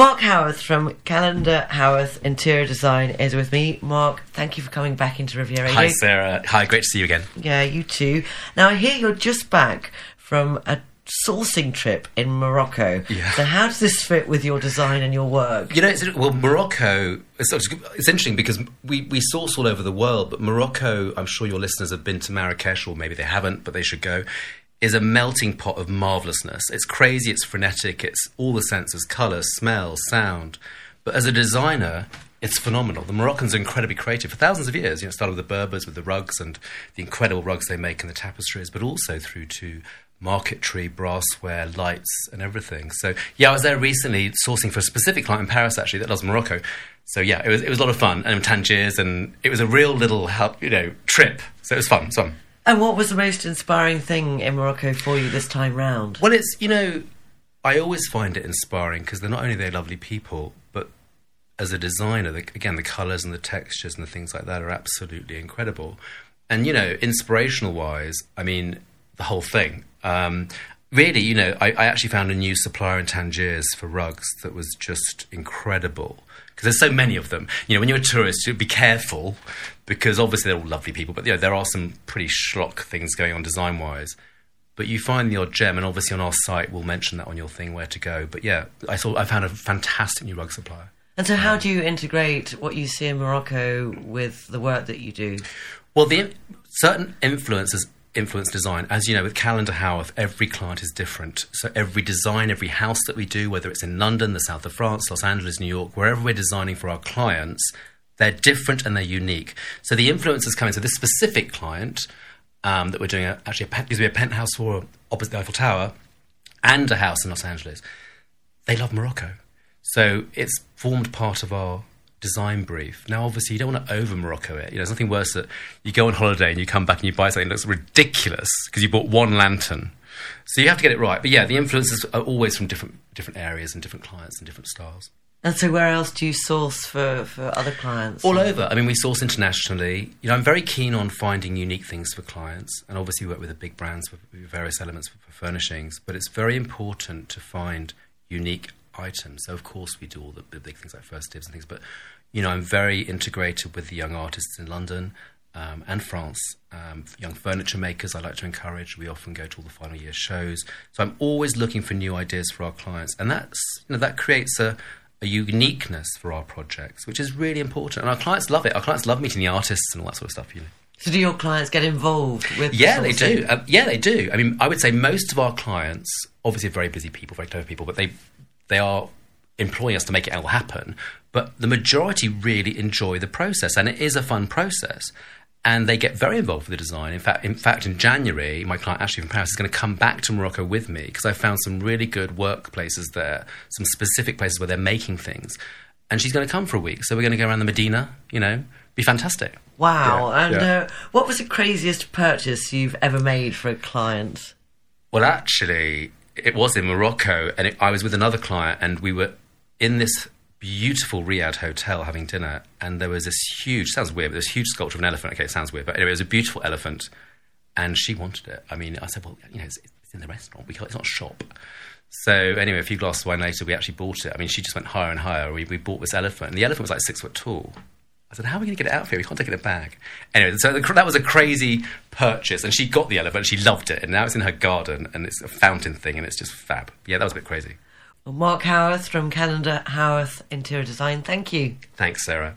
Mark Howorth from Callender Howorth Interior Design is with me. Mark, thank you for coming back into Riviera Hi, Sarah. Hi, great to see you again. Yeah, you too. Now, I hear you're just back from a sourcing trip in Morocco. Yeah. So, how does this fit with your design and your work? You know, it's, well, Morocco, it's, it's interesting because we, we source all over the world, but Morocco, I'm sure your listeners have been to Marrakesh, or maybe they haven't, but they should go, is a melting pot of marvelousness. It's crazy, it's frenetic, it's all the senses colour, smell, sound. But as a designer, it's phenomenal. The Moroccans are incredibly creative for thousands of years. You know, started with the Berbers with the rugs and the incredible rugs they make and the tapestries, but also through to marquetry, brassware, lights, and everything. So yeah, I was there recently sourcing for a specific client in Paris actually that loves Morocco. So yeah, it was it was a lot of fun and Tangiers, and it was a real little help, you know trip. So it was fun. It was fun. And what was the most inspiring thing in Morocco for you this time round? Well, it's you know, I always find it inspiring because they're not only they're lovely people, but as a designer, the, again, the colours and the textures and the things like that are absolutely incredible. And you know, inspirational wise, I mean, the whole thing. Um, really, you know, I, I, actually found a new supplier in Tangiers for rugs that was just incredible because there's so many of them. You know, when you're a tourist, you be careful because obviously they're all lovely people, but you know, there are some pretty schlock things going on design wise. But you find the odd gem, and obviously on our site we'll mention that on your thing where to go. But yeah, I saw I found a fantastic new rug supplier. And so, how um, do you integrate what you see in Morocco with the work that you do? Well, the certain influences influence design. As you know, with Callender Howorth, every client is different. So every design, every house that we do, whether it's in London, the south of France, Los Angeles, New York, wherever we're designing for our clients, they're different and they're unique. So the influences coming. So this specific client um, that we're doing a, actually a, be a penthouse for opposite the Eiffel Tower and a house in Los Angeles. They love Morocco. So it's formed part of our design brief. Now, obviously, you don't want to over Morocco it. You know, there's nothing worse that you go on holiday and you come back and you buy something that looks ridiculous because you bought one lantern. So you have to get it right. But yeah, the influences are always from different different areas and different clients and different styles. And so, where else do you source for, for other clients? All over. I mean, we source internationally. You know, I'm very keen on finding unique things for clients, and obviously, we work with the big brands with various elements for, for furnishings. But it's very important to find unique items. So, of course, we do all the, the big things like first dibs and things. But you know, I'm very integrated with the young artists in London. Um, and France, um, young furniture makers I like to encourage. We often go to all the final year shows. So I'm always looking for new ideas for our clients. And that's, you know, that creates a, a uniqueness for our projects, which is really important. And our clients love it. Our clients love meeting the artists and all that sort of stuff, you know. So do your clients get involved with? Yeah, they do. Um, yeah, they do. I mean, I would say most of our clients, obviously, very busy people, very clever people, but they they are employing us to make it all happen. But the majority really enjoy the process, and it is a fun process. And they get very involved with the design. In fact, in fact, in January, my client Ashley from Paris is going to come back to Morocco with me because I found some really good workplaces there, some specific places where they're making things. And she's going to come for a week, so we're going to go around the Medina. You know, be fantastic. Wow! Yeah, and yeah. Uh, what was the craziest purchase you've ever made for a client? Well, actually, it was in Morocco, and it, I was with another client, and we were in this beautiful riad hotel having dinner, and there was this huge, sounds weird, but this huge sculpture of an elephant. Okay, it sounds weird, but anyway, it was a beautiful elephant, and she wanted it. I mean, I said, well, you know, it's, it's in the restaurant. We it's not a shop. So anyway, a few glasses of wine later, we actually bought it. I mean, she just went higher and higher. We, we bought this elephant, and the elephant was like six foot tall. I said, "How are we going to get it out of here? We can't take it in a bag." Anyway, so the, that was a crazy purchase, and she got the elephant. She loved it, and now it's in her garden, and it's a fountain thing, and it's just fab. Yeah, that was a bit crazy. Well, Mark Howorth from Callender Howorth Interior Design, thank you. Thanks, Sarah.